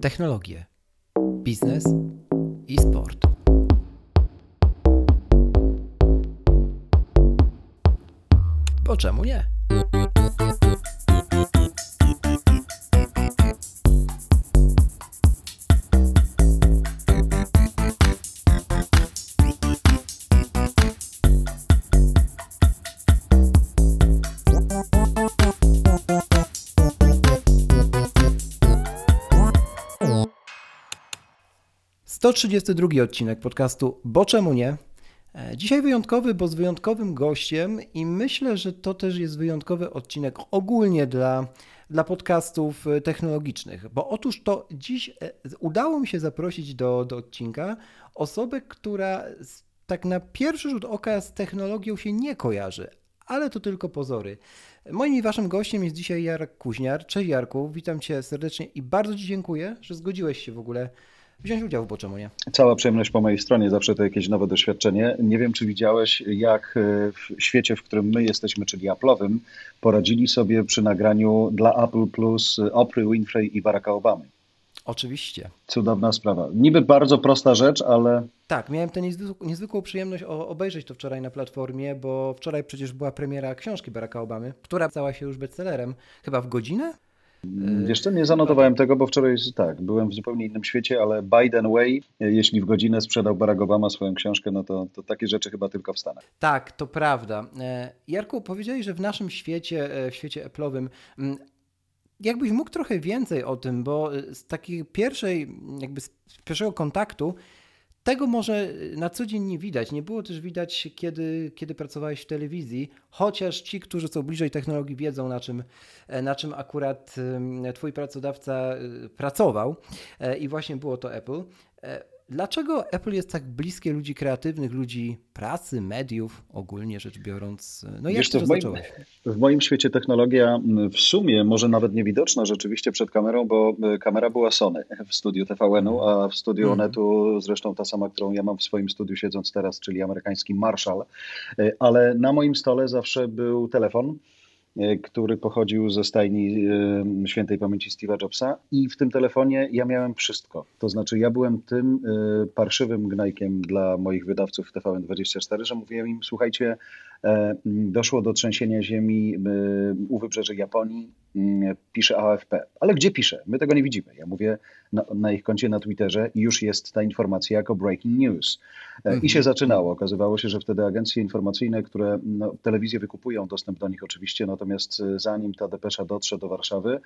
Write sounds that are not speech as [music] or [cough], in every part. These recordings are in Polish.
technologie, biznes i sport. Bo czemu nie? Sto trzydziesty drugi odcinek podcastu Bo czemu nie? E, Dzisiaj wyjątkowy, bo z wyjątkowym gościem i myślę, że to też jest wyjątkowy odcinek ogólnie dla, dla podcastów e, technologicznych, bo otóż to dziś e, udało mi się zaprosić do, do odcinka osobę, która tak na pierwszy rzut oka z technologią się nie kojarzy, ale to tylko pozory. Moim i waszym gościem jest dzisiaj Jarek Kuźniar. Cześć Jarku, witam cię serdecznie i bardzo ci dziękuję, że zgodziłeś się w ogóle wziąć udział w Bo czemu nie? Cała przyjemność po mojej stronie, zawsze to jakieś nowe doświadczenie. Nie wiem, czy widziałeś, jak e, w świecie, w którym my jesteśmy, czyli Apple'owym, poradzili sobie przy nagraniu dla Apple Plus Oprah Winfrey i Baracka Obamy. Oczywiście. Cudowna sprawa. Niby bardzo prosta rzecz, ale Tak, miałem tę niezwykłą, przyjemność obejrzeć to wczoraj na platformie, bo wczoraj przecież była premiera książki Baracka Obamy, która stała się już bestsellerem. Chyba w godzinę? Wiesz co, nie zanotowałem tego, bo wczoraj tak, byłem w zupełnie innym świecie, ale Biden Way, jeśli w godzinę sprzedał Barack Obama swoją książkę, no to, to takie rzeczy chyba tylko w Stanach. Tak, to prawda. E, Jarku, powiedziałeś, że w naszym świecie, e, w świecie Apple'owym, mm, jakbyś mógł trochę więcej o tym, bo z takiej pierwszej, jakby z pierwszego kontaktu, tego może na co dzień nie widać. Nie było też widać, kiedy, kiedy pracowałeś w telewizji, chociaż ci, którzy są bliżej technologii, wiedzą, na czym, e, na czym akurat twój pracodawca e, pracował. E, I właśnie było to Apple. Dlaczego Apple jest tak bliskie ludzi kreatywnych, ludzi pracy, mediów, ogólnie rzecz biorąc? No jak Wiesz to w moim, zacząłeś? w moim świecie technologia m, w sumie może nawet niewidoczna rzeczywiście przed kamerą, bo e, kamera była Sony w studiu TVN-u, a w studiu Mhm. Onetu zresztą ta sama, którą ja mam w swoim studiu siedząc teraz, czyli amerykański Marshall. E, Ale na moim stole zawsze był telefon, który pochodził ze stajni e, świętej pamięci Steve'a Jobsa i w tym telefonie ja miałem wszystko. To znaczy ja byłem tym e, parszywym gnajkiem dla moich wydawców TVN24, że mówiłem im, słuchajcie, e, doszło do trzęsienia ziemi e, u wybrzeży Japonii, mm, pisze AFP. Ale gdzie pisze? My tego nie widzimy. Ja mówię na, na ich koncie na Twitterze i już jest ta informacja jako breaking news. E, Mhm. I się zaczynało. Okazywało się, że wtedy agencje informacyjne, które no, telewizje wykupują dostęp do nich oczywiście, natomiast e, zanim ta depesza dotrze do Warszawy,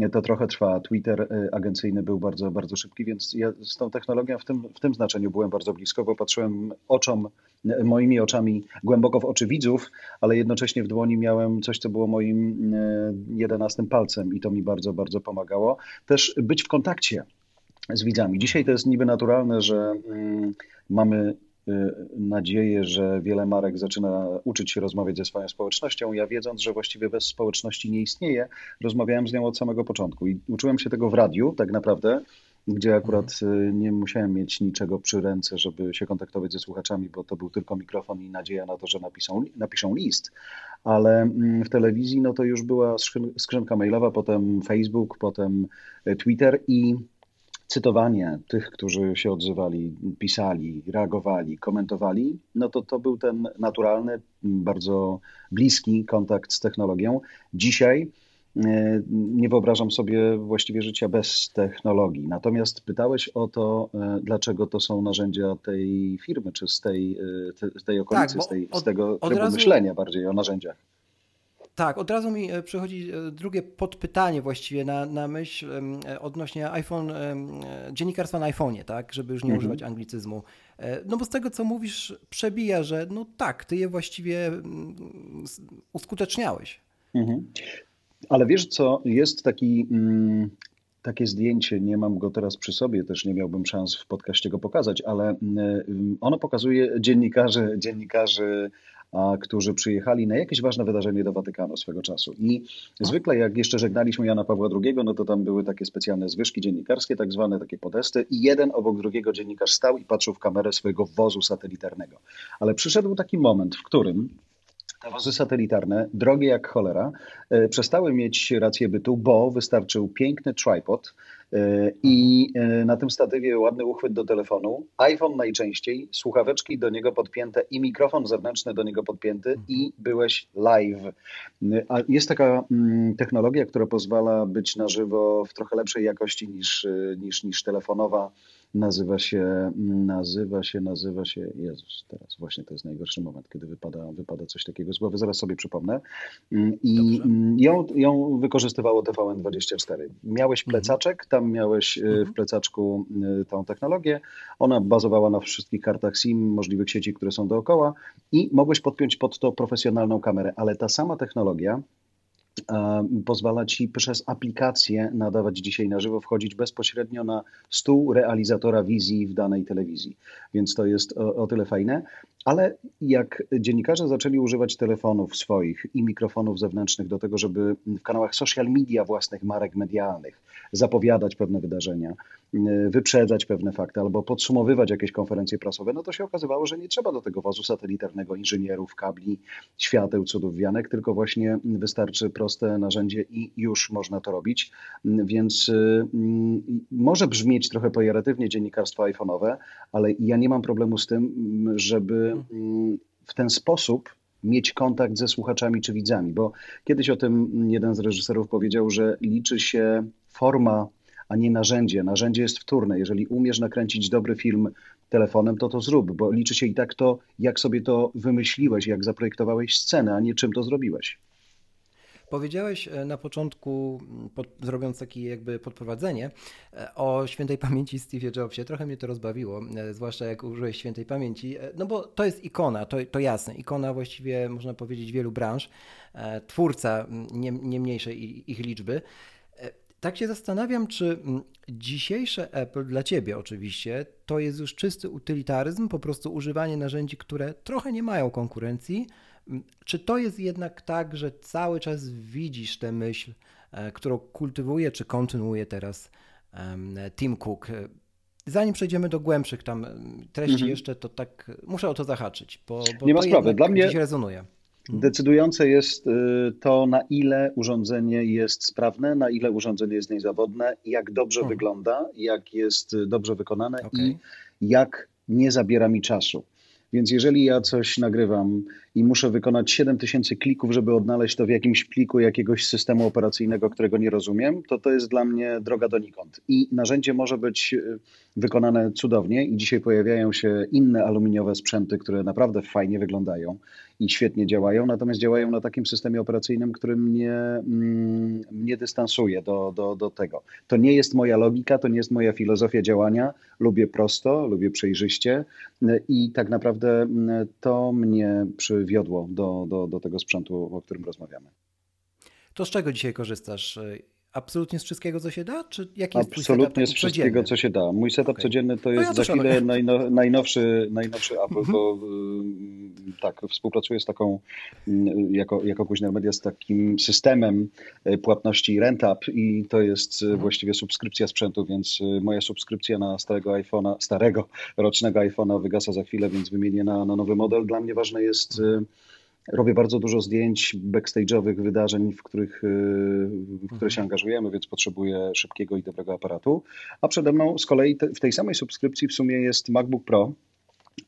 e, to trochę trwa. Twitter e, agencyjny był bardzo, bardzo szybki, więc ja z tą technologią w tym, w tym znaczeniu byłem bardzo blisko, bo patrzyłem oczom, e, moimi oczami głęboko w oczy widzów, ale jednocześnie w dłoni miałem coś, co było moim e, jedenastym palcem i to mi bardzo, bardzo pomagało. Też być w kontakcie z widzami. Dzisiaj to jest niby naturalne, że mm, mamy y, nadzieję, że wiele marek zaczyna uczyć się rozmawiać ze swoją społecznością. Ja wiedząc, że właściwie bez społeczności nie istnieje, rozmawiałem z nią od samego początku i uczyłem się tego w radiu tak naprawdę, gdzie akurat y, nie musiałem mieć niczego przy ręce, żeby się kontaktować ze słuchaczami, bo to był tylko mikrofon i nadzieja na to, że napiszą, napiszą list. Ale mm, w telewizji no to już była skrzyn- skrzynka mailowa, potem Facebook, potem y, Twitter i cytowanie tych, którzy się odzywali, pisali, reagowali, komentowali, no to to był ten naturalny, bardzo bliski kontakt z technologią. Dzisiaj e, nie wyobrażam sobie właściwie życia bez technologii. Natomiast pytałeś o to, e, dlaczego to są narzędzia tej firmy, czy z tej, e, te- z tej okolicy, bo z, tej, od- z tego trybu razu- myślenia bardziej o narzędziach. Tak, od razu mi e, przychodzi e, drugie podpytanie właściwie na, na myśl e, odnośnie iPhone, e, dziennikarstwa na iPhone'ie, tak, żeby już nie Mhm. używać anglicyzmu. E, No bo z tego, co mówisz, przebija, że no tak, ty je właściwie mm, uskuteczniałeś. Mhm. Ale wiesz co, jest taki, mm, takie zdjęcie, nie mam go teraz przy sobie, też nie miałbym szans w podcaście go pokazać, ale mm, ono pokazuje dziennikarzy, dziennikarzy, a, którzy przyjechali na jakieś ważne wydarzenie do Watykanu swego czasu. I zwykle jak jeszcze żegnaliśmy Jana Pawła II, no to tam były takie specjalne zwyżki dziennikarskie, tak zwane takie podesty i jeden obok drugiego dziennikarz stał i patrzył w kamerę swojego wozu satelitarnego. Ale przyszedł taki moment, w którym te wozy satelitarne, drogie jak cholera, e, przestały mieć rację bytu, bo wystarczył piękny tripod I na tym statywie ładny uchwyt do telefonu, iPhone najczęściej, słuchaweczki do niego podpięte i mikrofon zewnętrzny do niego podpięty i byłeś live. A jest taka mm, technologia, która pozwala być na żywo w trochę lepszej jakości niż, niż, niż telefonowa nazywa się, nazywa się, nazywa się, Jezus, teraz właśnie to jest najgorszy moment, kiedy wypada, wypada coś takiego z głowy, zaraz sobie przypomnę. I ją, ją wykorzystywało TVN24. Miałeś mhm. plecaczek, tam miałeś e, w mhm. plecaczku e, tą technologię, ona bazowała na wszystkich kartach SIM, możliwych sieci, które są dookoła i mogłeś podpiąć pod to profesjonalną kamerę, ale ta sama technologia pozwala ci przez aplikację nadawać dzisiaj na żywo, wchodzić bezpośrednio na stół realizatora wizji w danej telewizji. Więc to jest o, tyle fajne. Ale jak dziennikarze zaczęli używać telefonów swoich i mikrofonów zewnętrznych do tego, żeby w kanałach social media własnych marek medialnych zapowiadać pewne wydarzenia, wyprzedzać pewne fakty albo podsumowywać jakieś konferencje prasowe, no to się okazywało, że nie trzeba do tego wozu satelitarnego inżynierów, kabli, świateł, cudów wianek, tylko właśnie wystarczy proste narzędzie i już można to robić. Więc mm, może brzmieć trochę pejoratywnie dziennikarstwo iPhone'owe, ale ja nie mam problemu z tym, żeby mm, w ten sposób mieć kontakt ze słuchaczami czy widzami, bo kiedyś o tym jeden z reżyserów powiedział, że liczy się forma, a nie narzędzie. Narzędzie jest wtórne. Jeżeli umiesz nakręcić dobry film telefonem, to to zrób, bo liczy się i tak to, jak sobie to wymyśliłeś, jak zaprojektowałeś scenę, a nie czym to zrobiłeś. Powiedziałeś e, na początku, pod, zrobiąc takie jakby podprowadzenie, e, o świętej pamięci Steve Jobsie. Trochę mnie to rozbawiło, e, zwłaszcza jak użyłeś świętej pamięci, no bo to jest ikona, to, to jasne, ikona właściwie można powiedzieć wielu branż, twórca nie, nie mniejszej ich liczby. Tak się zastanawiam, czy dzisiejsze Apple dla ciebie oczywiście to jest już czysty utylitaryzm, po prostu używanie narzędzi, które trochę nie mają konkurencji, czy to jest jednak tak, że cały czas widzisz tę myśl, e, którą kultywuje czy kontynuuje teraz Tim Cook? Zanim przejdziemy do głębszych tam treści mhm. jeszcze, to tak muszę o to zahaczyć, bo, bo nie ma sprawy. Dla mnie rezonuje. Mhm. Decydujące jest y, to, na ile urządzenie jest sprawne, na ile urządzenie jest niezawodne, jak dobrze hmm. wygląda, jak jest dobrze wykonane okay. i jak nie zabiera mi czasu. Więc jeżeli ja coś nagrywam i muszę wykonać 7000 klików, żeby odnaleźć to w jakimś pliku jakiegoś systemu operacyjnego, którego nie rozumiem, to to jest dla mnie droga donikąd. I narzędzie może być y, wykonane cudownie i dzisiaj pojawiają się inne aluminiowe sprzęty, które naprawdę fajnie wyglądają i świetnie działają, natomiast działają na takim systemie operacyjnym, który mnie, mm, mnie dystansuje do, do, do tego. To nie jest moja logika, to nie jest moja filozofia działania. Lubię prosto, lubię przejrzyście i tak naprawdę mm, to mnie przywiodło do, do, do tego sprzętu, o którym rozmawiamy. To z czego dzisiaj korzystasz? Absolutnie z wszystkiego, co się da? Czy jaki jest Absolutnie z wszystkiego, codzienny? co się da. Mój setup okay. codzienny to no jest ja za chwilę najno, najnowszy, najnowszy Apple, mm -hmm. bo y, tak, współpracuję z taką, y, jako, jako Kuźner Media, z takim systemem y, płatności RentUp i to jest mm -hmm. właściwie subskrypcja sprzętu, więc moja subskrypcja na starego iPhone'a, starego rocznego iPhone'a wygasa za chwilę, więc wymienię na, na nowy model. Dla mnie ważne jest Robię bardzo dużo zdjęć backstage'owych wydarzeń, w, których, y, w które się mhm. angażujemy, więc potrzebuję szybkiego i dobrego aparatu. A przede mną z kolei te, w tej samej subskrypcji w sumie jest MacBook Pro,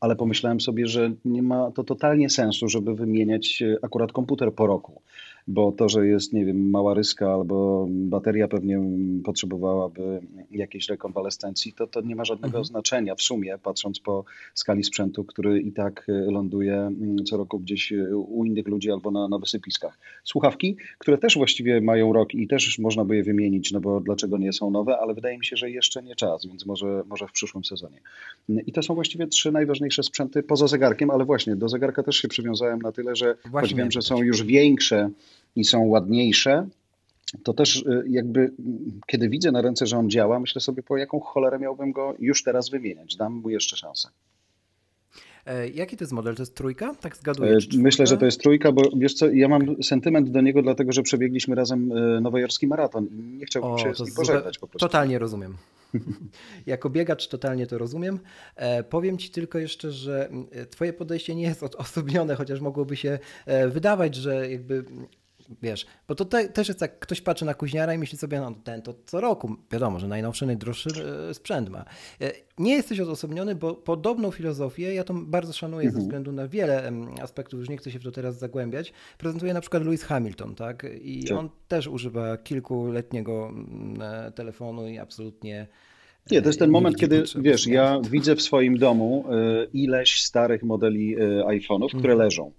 ale pomyślałem sobie, że nie ma to totalnie sensu, żeby wymieniać akurat komputer po roku bo to, że jest, nie wiem, mała ryska albo bateria pewnie potrzebowałaby jakiejś rekonwalescencji, to to nie ma żadnego mhm. znaczenia w sumie, patrząc po skali sprzętu, który i tak ląduje mm, co roku gdzieś u innych ludzi albo na, na wysypiskach. Słuchawki, które też właściwie mają rok i też można by je wymienić, no bo dlaczego nie są nowe, ale wydaje mi się, że jeszcze nie czas, więc może, może w przyszłym sezonie. I to są właściwie trzy najważniejsze sprzęty poza zegarkiem, ale właśnie do zegarka też się przywiązałem na tyle, że właśnie choć wiem, że są już większe i są ładniejsze, to też y, jakby kiedy widzę na ręce, że on działa, myślę sobie, po jaką cholerę miałbym go już teraz wymieniać. Dam mu jeszcze szansę. E, jaki to jest model? To jest trójka? Tak zgaduję. E, myślę, że to jest trójka, bo wiesz co, ja mam sentyment do niego, dlatego że przebiegliśmy razem e, nowojorski maraton i nie chciałbym o, się z nim pożegnać po prostu. Totalnie rozumiem. [laughs] jako biegacz totalnie to rozumiem. E, powiem Ci tylko jeszcze, że Twoje podejście nie jest odosobnione, chociaż mogłoby się wydawać, że jakby wiesz, bo to te, też jest tak, ktoś patrzy na kuźniara i myśli sobie, no ten to co roku, wiadomo, że najnowszy, najdroższy e, sprzęt ma. E, nie jesteś odosobniony, bo podobną filozofię, ja to bardzo szanuję mhm. ze względu na wiele aspektów, już nie chcę się w to teraz zagłębiać, prezentuje na przykład Lewis Hamilton, tak? I tak. on też używa kilkuletniego mm, telefonu i absolutnie nie, to jest ten moment, kiedy wiesz, ja widzę w swoim domu ileś starych modeli iPhone'ów, które mhm. leżą.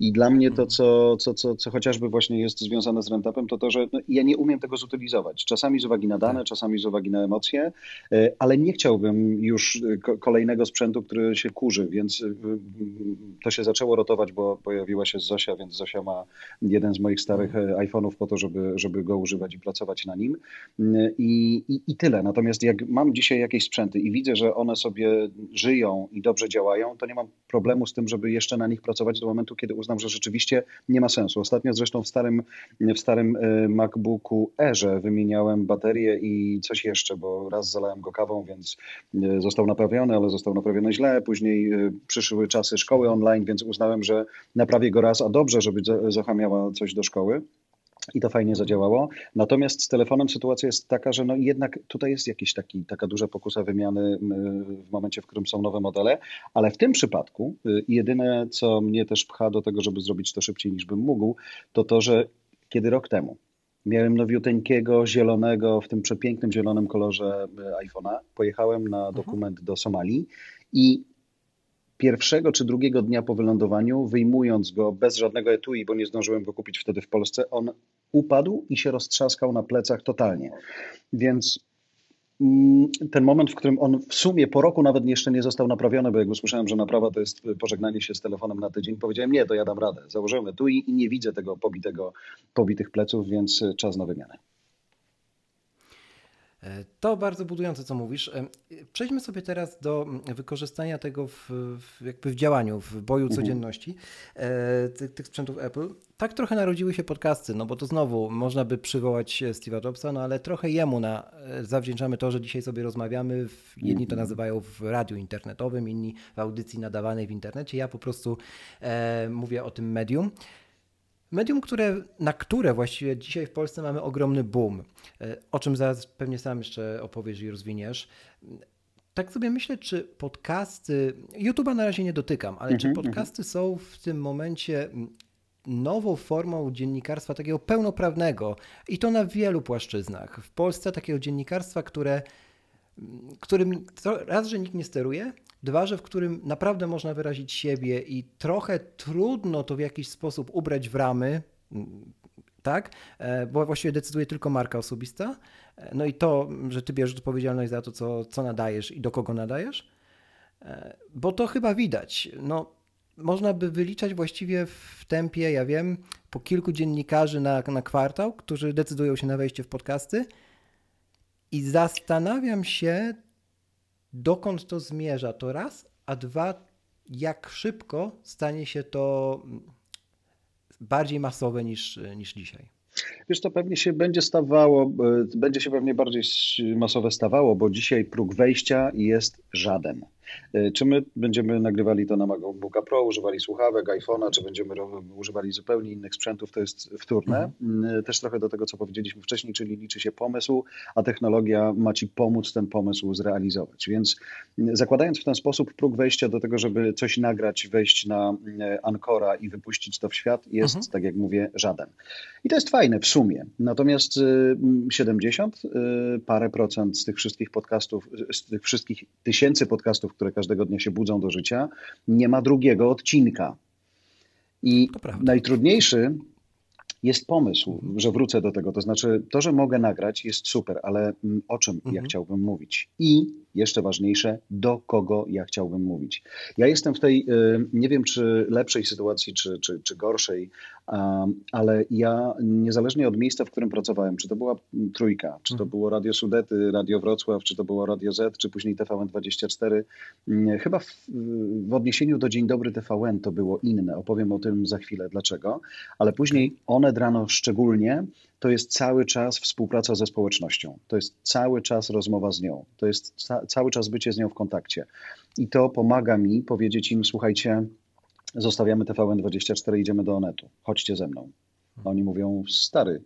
I dla mnie to, co, co, co, co chociażby właśnie jest związane z rentapem, to to, że no, ja nie umiem tego zutylizować. Czasami z uwagi na dane, tak. czasami z uwagi na emocje, e, ale nie chciałbym już e, kolejnego sprzętu, który się kurzy, więc e, to się zaczęło rotować, bo pojawiła się Zosia, więc Zosia ma jeden z moich starych mhm. iPhone'ów po to, żeby, żeby go używać i pracować na nim. I, i, I tyle. Natomiast jak mam dzisiaj jakieś sprzęty i widzę, że one sobie żyją i dobrze działają, to nie mam problemu z tym, żeby jeszcze na nich pracować do momentu, kiedy uznam, że rzeczywiście nie ma sensu. Ostatnio zresztą w starym, w starym e, MacBooku Airze wymieniałem baterię i coś jeszcze, bo raz zalałem go kawą, więc e, został naprawiony, ale został naprawiony źle. Później e, przyszły czasy szkoły online, więc uznałem, że naprawię go raz, a dobrze, żeby Zocha miała coś do szkoły i to fajnie zadziałało. Natomiast z telefonem sytuacja jest taka, że no jednak tutaj jest jakiś taki, taka duża pokusa wymiany w momencie, w którym są nowe modele, ale w tym przypadku y, jedyne, co mnie też pcha do tego, żeby zrobić to szybciej niż bym mógł, to to, że kiedy rok temu miałem nowiuteńkiego, zielonego, w tym przepięknym zielonym kolorze y, iPhone'a, pojechałem na mhm. dokument do Somalii i pierwszego czy drugiego dnia po wylądowaniu, wyjmując go bez żadnego etui, bo nie zdążyłem go kupić wtedy w Polsce, on upadł i się roztrzaskał na plecach totalnie. Więc mm, ten moment, w którym on w sumie po roku nawet jeszcze nie został naprawiony, bo jak usłyszałem, że naprawa to jest pożegnanie się z telefonem na tydzień, powiedziałem nie, to ja dam radę. Założyłem etui i nie widzę tego pobitego, pobitych pleców, więc czas na wymianę. E, to bardzo budujące, co mówisz. E, przejdźmy sobie teraz do wykorzystania tego w, w jakby w działaniu, w boju mhm. codzienności e, tych, tych, sprzętów Apple. Tak trochę narodziły się podcasty, no bo to znowu można by przywołać Steve'a Jobsa, no ale trochę jemu na, zawdzięczamy to, że dzisiaj sobie rozmawiamy. Jedni to mhm. nazywają w radiu internetowym, inni w audycji nadawanej w internecie. Ja po prostu e, mówię o tym medium. Medium, które, na które właściwie dzisiaj w Polsce mamy ogromny boom, e, o czym zaraz pewnie sam jeszcze opowiesz i rozwiniesz. Tak sobie myślę, czy podcasty, YouTube'a na razie nie dotykam, ale czy mhm, podcasty mhm. są w tym momencie nową formą dziennikarstwa takiego pełnoprawnego i to na wielu płaszczyznach. W Polsce takiego dziennikarstwa, które, którym raz, że nikt nie steruje, Dwa, że w którym naprawdę można wyrazić siebie i trochę trudno to w jakiś sposób ubrać w ramy, mm, tak? E, bo właściwie decyduje tylko marka osobista. E, no i to, że ty bierzesz odpowiedzialność za to, co, co nadajesz i do kogo nadajesz. E, bo to chyba widać. No, można by wyliczać właściwie w tempie, ja wiem, po kilku dziennikarzy na, na kwartał, którzy decydują się na wejście w podcasty. I zastanawiam się, dokąd to zmierza, to raz, a dwa, jak szybko stanie się to bardziej masowe niż, niż dzisiaj. Wiesz, to pewnie się będzie stawało, e, będzie się pewnie bardziej masowe stawało, bo dzisiaj próg wejścia jest żaden. E, czy my będziemy nagrywali to na MacBooka Pro, używali słuchawek, iPhone'a, czy będziemy używali zupełnie innych sprzętów, to jest wtórne. Mhm. E, też trochę do tego, co powiedzieliśmy wcześniej, czyli liczy się pomysł, a technologia ma Ci pomóc ten pomysł zrealizować. Więc zakładając w ten sposób próg wejścia do tego, żeby coś nagrać, wejść na Ancora i wypuścić to w świat, jest, mhm. tak jak mówię, żaden. I to jest fajne w sumie. Natomiast 70 y, y, parę procent z tych wszystkich podcastów, z tych wszystkich tysięcy podcastów, które każdego dnia się budzą do życia, nie ma drugiego odcinka. I najtrudniejszy jest pomysł, że wrócę do tego. To znaczy, to, że mogę nagrać, jest super, ale mm, o czym mhm. ja chciałbym mówić? I jeszcze ważniejsze, do kogo ja chciałbym mówić. Ja jestem w tej, y, nie wiem czy lepszej sytuacji, czy, czy, czy gorszej, ale ja niezależnie od miejsca, w którym pracowałem, czy to była Trójka, czy to mhm. było Radio Sudety, Radio Wrocław, czy to było Radio Z, czy później TVN24, mm, chyba w, w odniesieniu do Dzień Dobry TVN to było inne. Opowiem o tym za chwilę, dlaczego, ale później one drano szczególnie to jest cały czas współpraca ze społecznością. To jest cały czas rozmowa z nią. To jest ca cały czas bycie z nią w kontakcie. I to pomaga mi powiedzieć im, słuchajcie, zostawiamy TVN24, idziemy do Onetu. Chodźcie ze mną. A oni mówią, stary,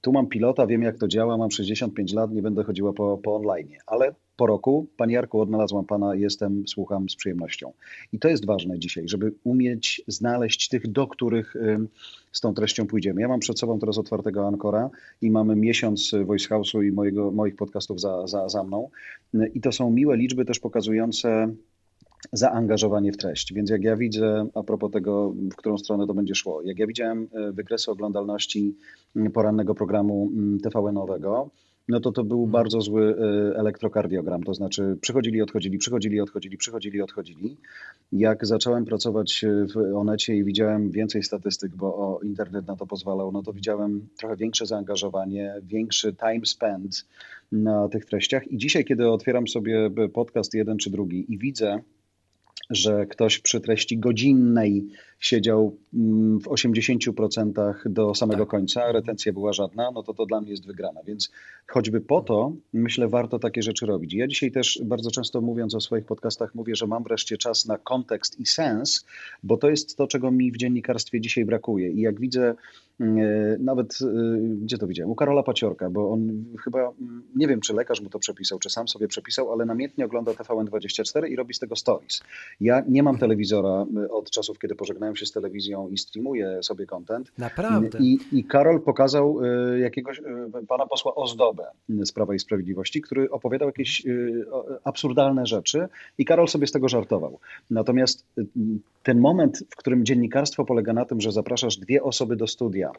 tu mam pilota, wiem jak to działa, mam 65 lat, nie będę chodziła po, po online. Ale po roku, Panie Jarku, odnalazłam Pana, jestem, słucham z przyjemnością. I to jest ważne dzisiaj, żeby umieć znaleźć tych, do których z tą treścią pójdziemy. Ja mam przed sobą teraz otwartego Ankora i mamy miesiąc Voice House'u i mojego, moich podcastów za, za, za mną. I to są miłe liczby też pokazujące zaangażowanie w treść. Więc jak ja widzę, a propos tego, w którą stronę to będzie szło, jak ja widziałem e, wykresy oglądalności porannego programu TVN-owego, no to to był mhm. bardzo zły e, elektrokardiogram, to znaczy przychodzili, odchodzili, przychodzili, odchodzili, przychodzili, odchodzili. Jak zacząłem pracować w Onecie i widziałem więcej statystyk, bo o, internet na to pozwalał, no to widziałem trochę większe zaangażowanie, większy time spent na tych treściach i dzisiaj, kiedy otwieram sobie podcast jeden czy drugi i widzę, że ktoś przy treści godzinnej siedział mm, w 80% do samego tak. końca, retencja była żadna, no to to dla mnie jest wygrana. Więc choćby po to, myślę, warto takie rzeczy robić. Ja dzisiaj też bardzo często mówiąc o swoich podcastach, mówię, że mam wreszcie czas na kontekst i sens, bo to jest to, czego mi w dziennikarstwie dzisiaj brakuje. I jak widzę, mm, e, nawet e, gdzie to widziałem? U Karola Paciorka, bo on chyba, mm, nie wiem, czy lekarz mu to przepisał, czy sam sobie przepisał, ale namiętnie ogląda TVN24 i robi z tego stories. Ja nie mam telewizora e, od czasów, kiedy pożegnałem się z telewizją i streamuje sobie content. Naprawdę. I, i Karol pokazał y, jakiegoś y, pana posła Ozdobę z Prawa i Sprawiedliwości, który opowiadał jakieś y, absurdalne rzeczy i Karol sobie z tego żartował. Natomiast ten moment, w którym dziennikarstwo polega na tym, że zapraszasz dwie osoby do studia,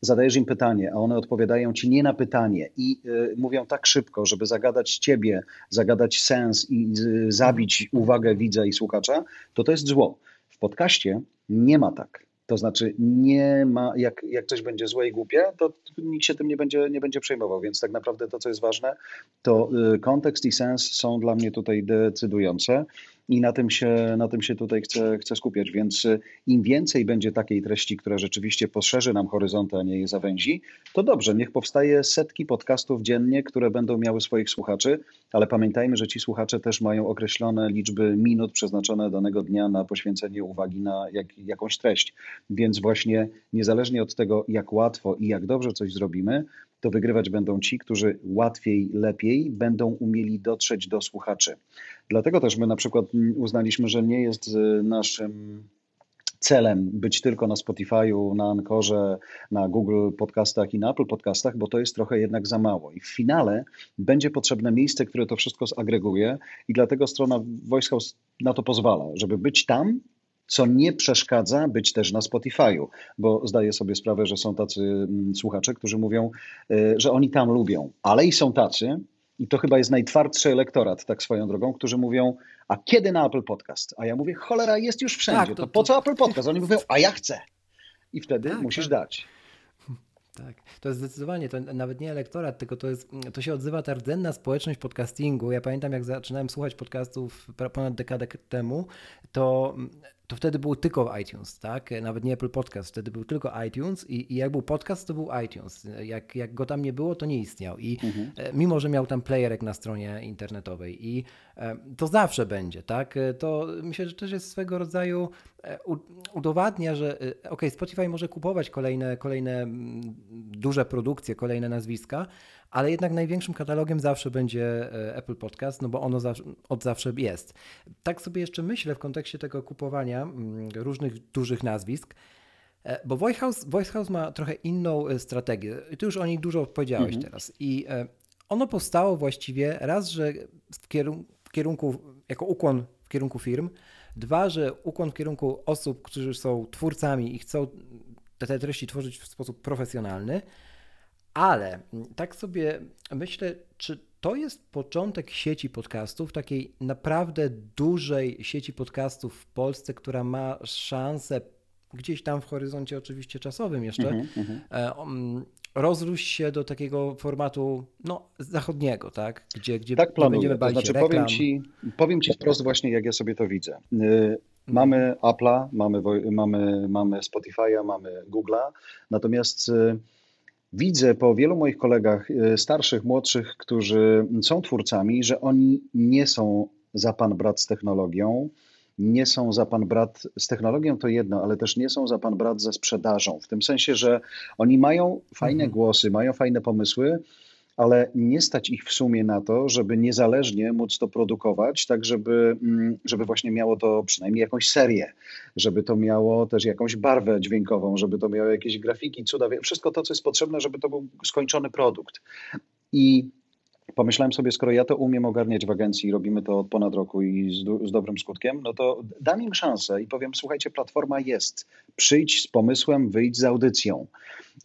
zadajesz im pytanie, a one odpowiadają ci nie na pytanie i y, mówią tak szybko, żeby zagadać ciebie, zagadać sens i y, zabić uwagę widza i słuchacza, to to jest zło. W podcaście nie ma tak. To znaczy nie ma, jak, jak coś będzie złe i głupie, to nikt się tym nie będzie, nie będzie przejmował. Więc tak naprawdę to, co jest ważne, to y, kontekst i sens są dla mnie tutaj decydujące i na tym się, na tym się tutaj chcę, chcę skupiać. Więc y, im więcej będzie takiej treści, która rzeczywiście poszerzy nam horyzonty, a nie je zawęzi, to dobrze, niech powstaje setki podcastów dziennie, które będą miały swoich słuchaczy, ale pamiętajmy, że ci słuchacze też mają określone liczby minut przeznaczone danego dnia na poświęcenie uwagi na jak, jakąś treść. Więc właśnie niezależnie od tego, jak łatwo i jak dobrze coś zrobimy, to wygrywać będą ci, którzy łatwiej, lepiej będą umieli dotrzeć do słuchaczy. Dlatego też my na przykład uznaliśmy, że nie jest y, naszym celem być tylko na Spotify'u, na Ankorze, na Google Podcastach i na Apple Podcastach, bo to jest trochę jednak za mało. I w finale będzie potrzebne miejsce, które to wszystko zagreguje i dlatego strona Voice House na to pozwala, żeby być tam, co nie przeszkadza być też na Spotify'u, bo zdaję sobie sprawę, że są tacy mm, słuchacze, którzy mówią, y, że oni tam lubią, ale i są tacy, i to chyba jest najtwardszy elektorat, tak swoją drogą, którzy mówią, a kiedy na Apple Podcast? A ja mówię, cholera, jest już wszędzie, tak, to, to, po co Apple Podcast? Oni mówią, a ja chcę. I wtedy tak, musisz tak. dać. Tak, to jest zdecydowanie, to nawet nie elektorat, tylko to, jest, to się odzywa ta rdzenna społeczność podcastingu. Ja pamiętam, jak zaczynałem słuchać podcastów ponad dekadę temu, to to wtedy był tylko iTunes, tak? Nawet nie Apple Podcast, wtedy był tylko iTunes i, i jak był podcast, to był iTunes. Jak, jak go tam nie było, to nie istniał. I mhm. E, mimo, że miał tam playerek na stronie internetowej i e, to zawsze będzie, tak? E, to myślę, że też jest swego rodzaju udowadnia, że ok, Spotify może kupować kolejne, kolejne duże produkcje, kolejne nazwiska, ale jednak największym katalogiem zawsze będzie e, Apple Podcast, no bo ono od zawsze jest. Tak sobie jeszcze myślę w kontekście tego kupowania mm, różnych dużych nazwisk, e, bo Voice House, Voice House ma trochę inną e, strategię. Ty już o niej dużo powiedziałeś mhm. teraz. I ono powstało właściwie raz, że w kierunku, w kierunku, jako ukłon w kierunku firm, dwa, że ukłon w kierunku osób, którzy są twórcami i chcą te treści tworzyć w sposób profesjonalny, ale tak sobie myślę, czy to jest początek sieci podcastów, takiej naprawdę dużej sieci podcastów w Polsce, która ma szansę gdzieś tam w horyzoncie oczywiście czasowym jeszcze mm -hmm. rozrósł się do takiego formatu no, zachodniego, tak? Gdzie, gdzie tak planuję. będziemy balić to znaczy, reklam. powiem ci, powiem ci wprost właśnie, jak ja sobie to widzę. Y, mamy Apple'a, mamy, mamy, mamy Spotify'a, mamy Google'a, natomiast y, widzę po wielu moich kolegach, e, starszych, młodszych, którzy są twórcami, że oni nie są za pan brat z technologią nie są za pan brat z technologią, to jedno, ale też nie są za pan brat ze sprzedażą. W tym sensie, że oni mają fajne mhm. głosy, mają fajne pomysły, ale nie stać ich w sumie na to, żeby niezależnie móc to produkować, tak żeby, mm, żeby właśnie miało to przynajmniej jakąś serię, żeby to miało też jakąś barwę dźwiękową, żeby to miało jakieś grafiki, cuda, wszystko to, co jest potrzebne, żeby to był skończony produkt. I pomyślałem sobie, skoro ja to umiem ogarniać w agencji, robimy to od ponad roku i z, z, dobrym skutkiem, no to dam im szansę i powiem, słuchajcie, platforma jest, przyjdź z pomysłem, wyjdź z audycją.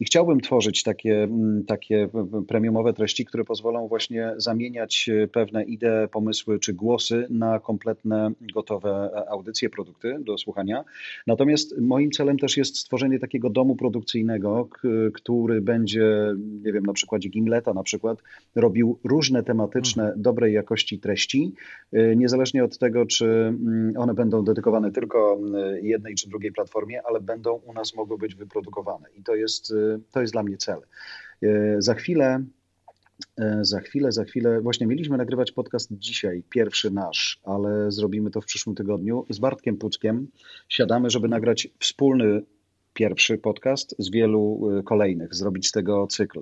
I chciałbym tworzyć takie, mm, takie premiumowe treści, które pozwolą właśnie zamieniać e, pewne idee, pomysły czy głosy na kompletne, gotowe e, audycje, produkty do słuchania. Natomiast moim celem też jest stworzenie takiego domu produkcyjnego, który będzie, nie wiem, na przykładzie Gimleta na przykład, robił różne tematyczne, mhm. dobrej jakości treści, e, niezależnie od tego, czy mm, one będą dedykowane tylko jednej czy drugiej platformie, ale będą u nas mogły być wyprodukowane. I to jest to jest dla mnie cel. E, za chwilę, e, za chwilę, za chwilę, właśnie mieliśmy nagrywać podcast dzisiaj, pierwszy nasz, ale zrobimy to w przyszłym tygodniu. Z Bartkiem Puckiem siadamy, żeby nagrać wspólny pierwszy podcast z wielu y, kolejnych, zrobić z tego cykl.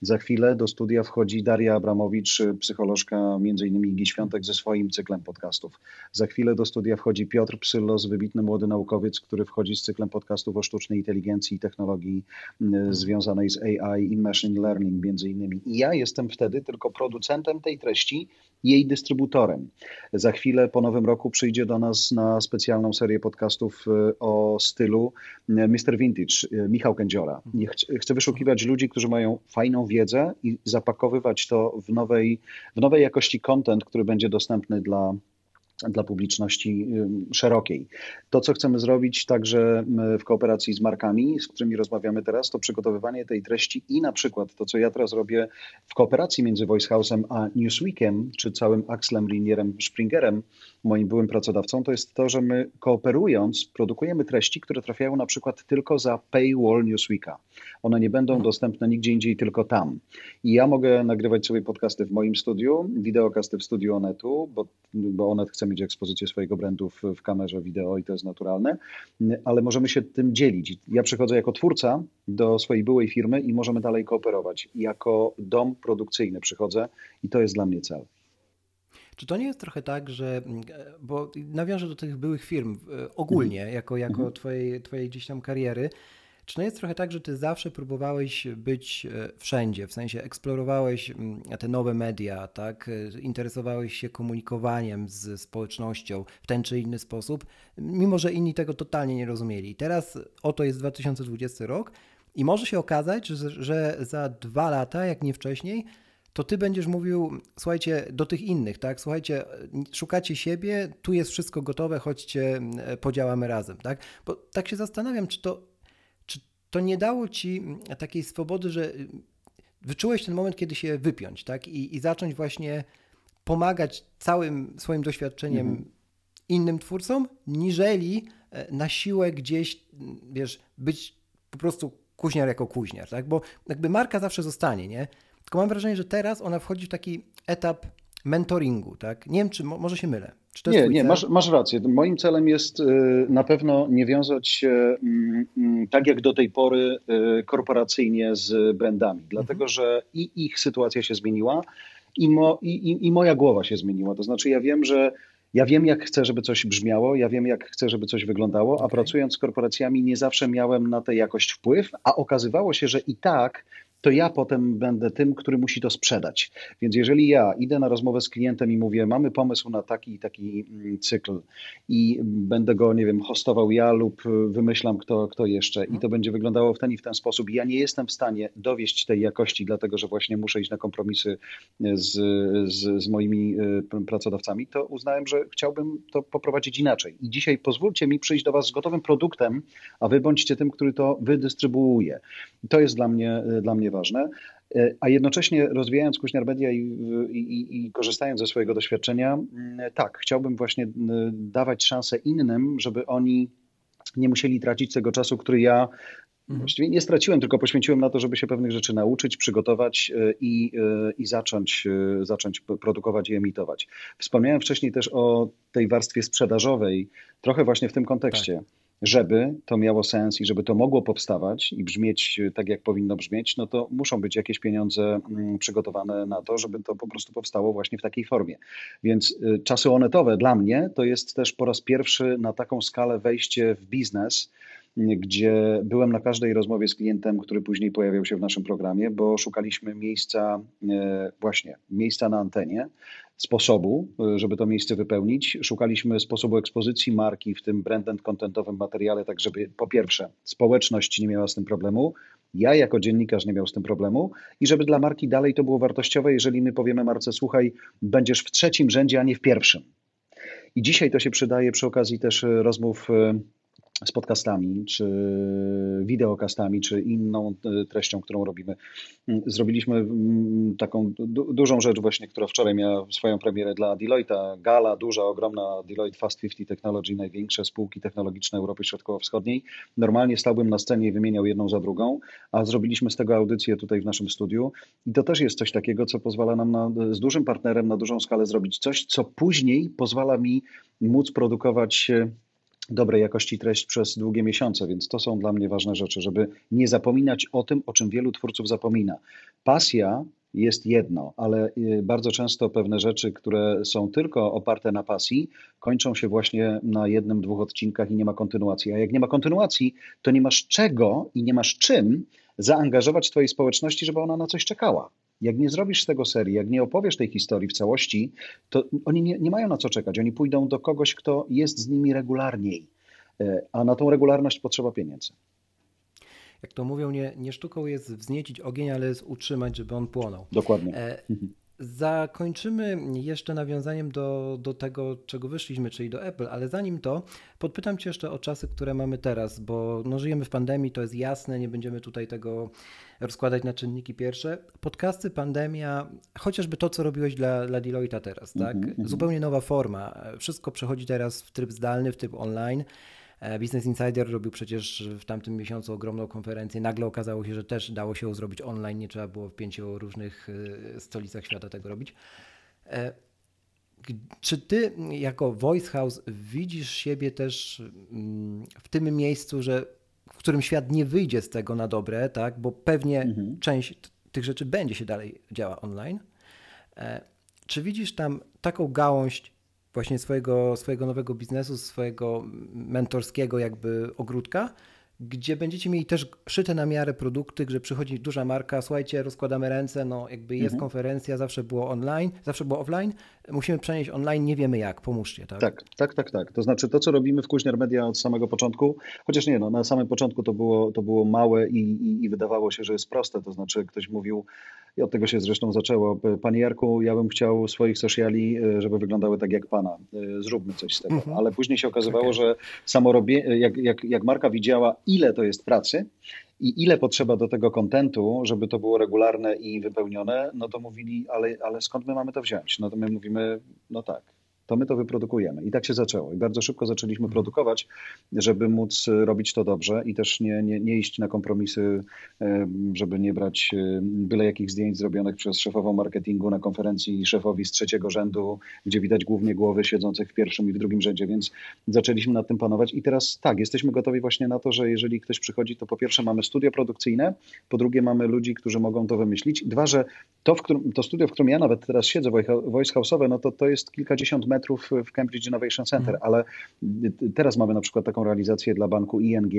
Za chwilę do studia wchodzi Daria Abramowicz, psycholożka między innymi Igi Świątek ze swoim cyklem podcastów. Za chwilę do studia wchodzi Piotr Psyllos, wybitny młody naukowiec, który wchodzi z cyklem podcastów o sztucznej inteligencji i technologii y, związanej z AI i machine learning między innymi. I ja jestem wtedy tylko producentem tej treści, jej dystrybutorem. Za chwilę po nowym roku przyjdzie do nas na specjalną serię podcastów y, o stylu Mr. Mr. Vintage, y, Michał Kędziora. Chcę wyszukiwać ludzi, którzy mają fajną wiedzę i zapakowywać to w nowej, w nowej jakości content, który będzie dostępny dla, dla publiczności szerokiej. To, co chcemy zrobić także w kooperacji z markami, z którymi rozmawiamy teraz, to przygotowywanie tej treści i na przykład to, co ja teraz robię w kooperacji między Voice House'em a Newsweekiem, czy całym Axlem Linierem Springerem, moim byłym pracodawcą, to jest to, że my kooperując produkujemy treści, które trafiają na przykład tylko za paywall Newsweeka. One nie będą mhm. dostępne nigdzie indziej, tylko tam. I ja mogę nagrywać sobie podcasty w moim studiu, wideokasty w studiu Onetu, bo, bo Onet chce mieć ekspozycję swojego brandu w, w kamerze wideo i to jest naturalne, ale możemy się tym dzielić. Ja przychodzę jako twórca do swojej byłej firmy i możemy dalej kooperować. Jako dom produkcyjny przychodzę i to jest dla mnie cel. Czy to nie jest trochę tak, że, bo nawiążę do tych byłych firm ogólnie, mhm. jako, jako mhm. twojej, twojej gdzieś tam kariery, czy to jest trochę tak, że ty zawsze próbowałeś być e, wszędzie, w sensie eksplorowałeś mm, te nowe media, tak? E, interesowałeś się komunikowaniem z społecznością w ten czy inny sposób, mimo że inni tego totalnie nie rozumieli. Teraz oto jest 2020 rok i może się okazać, że, że za dwa lata, jak nie wcześniej, to ty będziesz mówił, słuchajcie, do tych innych, tak? Słuchajcie, szukacie siebie, tu jest wszystko gotowe, chodźcie, podziałamy razem, tak? Bo tak się zastanawiam, czy to, to nie dało ci takiej swobody, że wyczułeś ten moment, kiedy się wypiąć, tak? I, i zacząć właśnie pomagać całym swoim doświadczeniem mhm. innym twórcom, niżeli e, na siłę gdzieś, wiesz, być po prostu kuźniar jako kuźniar, tak? Bo jakby marka zawsze zostanie, nie? Tylko mam wrażenie, że teraz ona wchodzi w taki etap mentoringu, tak? Nie wiem, czy może się mylę. nie, nie, masz, masz rację. Moim celem jest y, na pewno nie wiązać się mm, mm, tak jak do tej pory y, korporacyjnie z brandami, dlatego mhm. że i ich sytuacja się zmieniła, i, mo, i, i moja głowa się zmieniła. To znaczy, ja wiem, że ja wiem, jak chcę, żeby coś brzmiało, ja wiem, jak chcę, żeby coś wyglądało, a okay. pracując z korporacjami nie zawsze miałem na tę jakość wpływ, a okazywało się, że i tak to ja potem będę tym, który musi to sprzedać. Więc jeżeli ja idę na rozmowę z klientem i mówię, mamy pomysł na taki i taki mm, cykl i będę go, nie wiem, hostował ja lub wymyślam kto, kto jeszcze i to będzie wyglądało w ten i w ten sposób, ja nie jestem w stanie dowieść tej jakości, dlatego że właśnie muszę iść na kompromisy z, z, z moimi y, pracodawcami, to uznałem, że chciałbym to poprowadzić inaczej. I dzisiaj pozwólcie mi przyjść do Was z gotowym produktem, a Wy bądźcie tym, który to wydystrybuuje. To jest dla mnie, dla mnie ważne. E, a jednocześnie rozwijając Kuźniar Media i, i, i, korzystając ze swojego doświadczenia, tak, chciałbym właśnie dawać szansę innym, żeby oni nie musieli tracić tego czasu, który ja Mhm. Właściwie nie straciłem, tylko poświęciłem na to, żeby się pewnych rzeczy nauczyć, przygotować e, i, e, i zacząć, zacząć produkować i emitować. Wspomniałem wcześniej też o tej warstwie sprzedażowej, trochę właśnie w tym kontekście. Tak żeby to miało sens i żeby to mogło powstawać i brzmieć tak, jak powinno brzmieć, no to muszą być jakieś pieniądze mm, przygotowane na to, żeby to po prostu powstało właśnie w takiej formie. Więc czasy onetowe dla mnie to jest też po raz pierwszy na taką skalę wejście w biznes, gdzie byłem na każdej rozmowie z klientem, który później pojawiał się w naszym programie, bo szukaliśmy miejsca, e, właśnie miejsca na antenie, sposobu, e, żeby to miejsce wypełnić. Szukaliśmy sposobu ekspozycji marki w tym brand and contentowym materiale, tak żeby po pierwsze społeczność nie miała z tym problemu, ja jako dziennikarz nie miał z tym problemu i żeby dla marki dalej to było wartościowe, jeżeli my powiemy marce, słuchaj, będziesz w trzecim rzędzie, a nie w pierwszym. I dzisiaj to się przydaje przy okazji też rozmów e, z podcastami, czy wideokastami, czy inną e, treścią, którą robimy. Mm, zrobiliśmy mm, taką du dużą rzecz właśnie, która wczoraj miała swoją premierę dla Deloitte'a. Gala, duża, ogromna Deloitte Fast 50 Technology, największe spółki technologiczne Europy Środkowo-Wschodniej. Normalnie stałbym na scenie i wymieniał jedną za drugą, a zrobiliśmy z tego audycję tutaj w naszym studiu i to też jest coś takiego, co pozwala nam na, z dużym partnerem na dużą skalę zrobić coś, co później pozwala mi móc produkować dobrej jakości treść przez długie miesiące, więc to są dla mnie ważne rzeczy, żeby nie zapominać o tym, o czym wielu twórców zapomina. Pasja jest jedno, ale y, bardzo często pewne rzeczy, które są tylko oparte na pasji, kończą się właśnie na jednym, dwóch odcinkach i nie ma kontynuacji. A jak nie ma kontynuacji, to nie masz czego i nie masz czym zaangażować Twojej społeczności, żeby ona na coś czekała. Jak nie zrobisz z tego serii, jak nie opowiesz tej historii w całości, to oni nie, nie mają na co czekać. Oni pójdą do kogoś, kto jest z nimi regularniej, e, a na tą regularność potrzeba pieniędzy. Jak to mówią, nie, nie sztuką jest wzniecić ogień, ale jest utrzymać, żeby on płonął. Dokładnie. E, mhm. Zakończymy jeszcze nawiązaniem do, do tego, czego wyszliśmy, czyli do Apple, ale zanim to, podpytam Cię jeszcze o czasy, które mamy teraz, bo no, żyjemy w pandemii, to jest jasne, nie będziemy tutaj tego rozkładać na czynniki pierwsze. Podcasty, pandemia, chociażby to, co robiłeś dla, dla Deloitte teraz, tak? Mm -hmm. Zupełnie nowa forma. Wszystko przechodzi teraz w tryb zdalny, w tryb online. E, Business Insider robił przecież w tamtym miesiącu ogromną konferencję. Nagle okazało się, że też dało się ją zrobić online, nie trzeba było w pięciu różnych e, stolicach świata tego robić. E, czy ty jako Voice House widzisz siebie też mm, w tym miejscu, że w którym świat nie wyjdzie z tego na dobre, tak? bo pewnie mhm. część tych rzeczy będzie się dalej działa online. Czy widzisz tam taką gałąź właśnie swojego, swojego nowego biznesu, swojego mentorskiego jakby ogródka, gdzie będziecie mieli też szyte na miarę produkty, że przychodzi duża marka, słuchajcie, rozkładamy ręce, no jakby jest mhm. konferencja, zawsze było online, zawsze było offline, musimy przenieść online, nie wiemy jak, pomóżcie, tak? Tak, tak, tak, tak. To znaczy to, co robimy w Kuźniar Media od samego początku, chociaż nie, no na samym początku to było, to było małe i, i, i wydawało się, że jest proste, to znaczy ktoś mówił, i od tego się zresztą zaczęło. Panie Jarku, ja bym chciał swoich sociali, e, żeby wyglądały tak jak pana. E, zróbmy coś z tego. Mhm. Ale później się okazywało, okay. że samo robię, jak, jak, jak marka widziała, ile to jest pracy i ile potrzeba do tego kontentu, żeby to było regularne i wypełnione, no to mówili, ale, ale skąd my mamy to wziąć? No to my mówimy, no tak, to my to wyprodukujemy. I tak się zaczęło. I bardzo szybko zaczęliśmy mhm. produkować, żeby móc robić to dobrze i też nie, nie, nie iść na kompromisy, żeby nie brać byle jakich zdjęć zrobionych przez szefową marketingu na konferencji szefowi z trzeciego rzędu, gdzie widać głównie głowy siedzących w pierwszym i w drugim rzędzie, więc zaczęliśmy nad tym panować i teraz tak, jesteśmy gotowi właśnie na to, że jeżeli ktoś przychodzi, to po pierwsze mamy studio produkcyjne, po drugie mamy ludzi, którzy mogą to wymyślić. Dwa, że to, w którym, to studio, w którym ja nawet teraz siedzę, Voice House'owe, no to to jest kilkadziesiąt metrów w Cambridge Innovation Center, mhm. ale teraz mamy na przykład taką realizację dla banku ING,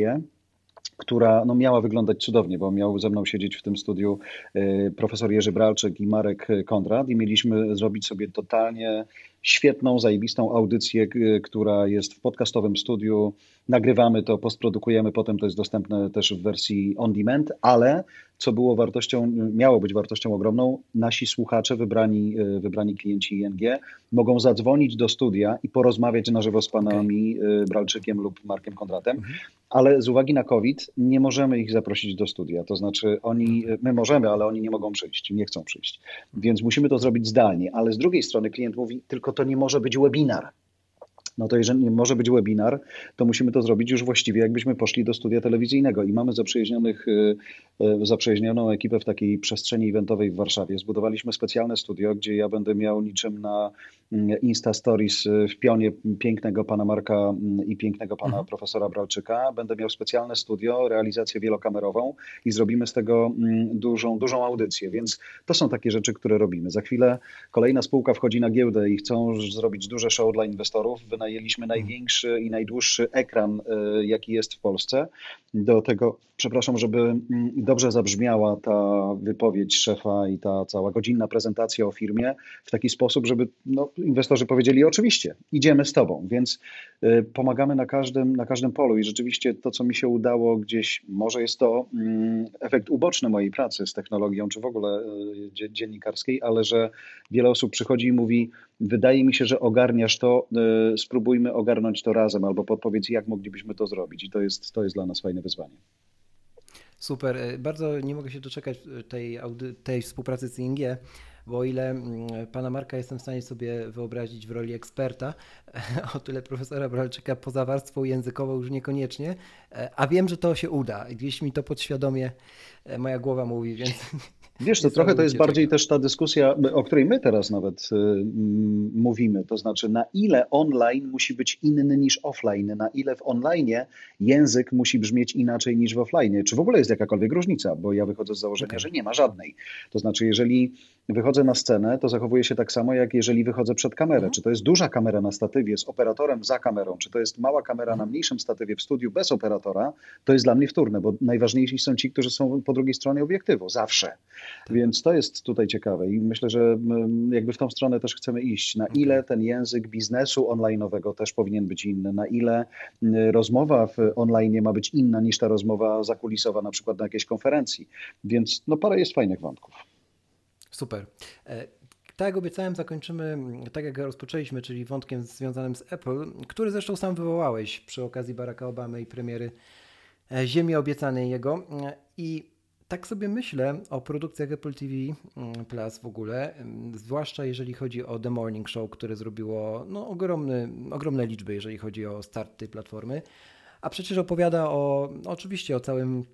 która no, miała wyglądać cudownie, bo miał ze mną siedzieć w tym studiu y, profesor Jerzy Bralczyk i Marek Kondrat i mieliśmy zrobić sobie totalnie świetną, zajebistą audycję, która jest w podcastowym studiu. Nagrywamy to, postprodukujemy, potem to jest dostępne też w wersji on demand, ale co było wartością, miało być wartością ogromną, nasi słuchacze, wybrani, e, wybrani klienci ING, mogą zadzwonić do studia i porozmawiać na żywo z panami okay. Bralczykiem lub Markiem Kondratem, mhm. ale z uwagi na COVID nie możemy ich zaprosić do studia. To znaczy oni, my możemy, ale oni nie mogą przyjść, nie chcą przyjść. Więc musimy to zrobić zdalnie, ale z drugiej strony klient mówi, tylko to nie może być webinar. No to jeżeli nie może być webinar, to musimy to zrobić już właściwie, jakbyśmy poszli do studia telewizyjnego. I mamy zaprzyjaźnionych, y, y, zaprzyjaźnioną ekipę w takiej przestrzeni eventowej w Warszawie. Zbudowaliśmy specjalne studio, gdzie ja będę miał niczym na mm, Insta Stories y, w pionie pięknego pana Marka mm, i pięknego pana mhm. profesora Bralczyka. Będę miał specjalne studio, realizację wielokamerową i zrobimy z tego mm, dużą, dużą audycję. Więc to są takie rzeczy, które robimy. Za chwilę kolejna spółka wchodzi na giełdę i chcą zrobić duże show dla inwestorów wynajęliśmy największy i najdłuższy ekran, e, jaki jest w Polsce. Do tego, przepraszam, żeby mm, dobrze zabrzmiała ta wypowiedź szefa i ta cała godzinna prezentacja o firmie w taki sposób, żeby no, inwestorzy powiedzieli: Oczywiście, idziemy z Tobą, więc e, pomagamy na każdym, na każdym polu. I rzeczywiście to, co mi się udało gdzieś, może jest to mm, efekt uboczny mojej pracy z technologią, czy w ogóle e, dziennikarskiej, ale że wiele osób przychodzi i mówi: Wydaje mi się, że ogarniasz to, spróbujmy ogarnąć to razem, albo podpowiedz, jak moglibyśmy to zrobić. I to jest, to jest dla nas fajne wyzwanie. Super. E, bardzo nie mogę się doczekać e, tej, tej współpracy z ING, bo o ile mm, pana Marka jestem w stanie sobie wyobrazić w roli eksperta, [laughs] o tyle profesora Bralczyka poza warstwą językową już niekoniecznie, e, a wiem, że to się uda. Gdzieś mi to podświadomie moja głowa mówi, więc Wiesz, to trochę to jest bardziej też ta dyskusja, o której my teraz nawet y, mówimy, to znaczy na ile online musi być inny niż offline, na ile w online język musi brzmieć inaczej niż w offline. Czy w ogóle jest jakakolwiek różnica? Bo ja wychodzę z założenia, okay. że nie ma żadnej. To znaczy, jeżeli wychodzę na scenę, to zachowuję się tak samo, jak jeżeli wychodzę przed kamerę. Mhm. Czy to jest duża kamera na statywie z operatorem za kamerą, czy to jest mała kamera na mhm. mniejszym statywie w studiu bez operatora, to jest dla mnie wtórne, bo najważniejsi są ci, którzy są po drugiej stronie obiektywu, zawsze. Tak. Więc to jest tutaj ciekawe i myślę, że jakby w tą stronę też chcemy iść. Na ile ten język biznesu online'owego też powinien być inny, na ile rozmowa w online ma być inna niż ta rozmowa zakulisowa na przykład na jakiejś konferencji. Więc no parę jest fajnych wątków. Super. E, tak jak obiecałem, zakończymy mm, tak jak rozpoczęliśmy, czyli wątkiem związanym z Apple, który zresztą sam wywołałeś przy okazji Baracka Obamy i premiery e, Ziemi obiecanej jego. E, I tak sobie myślę o produkcjach Apple TV mm, Plus w ogóle, mm, zwłaszcza jeżeli chodzi o The Morning Show, które zrobiło no, ogromny, ogromne liczby, jeżeli chodzi o start tej platformy. A przecież opowiada o, oczywiście o całym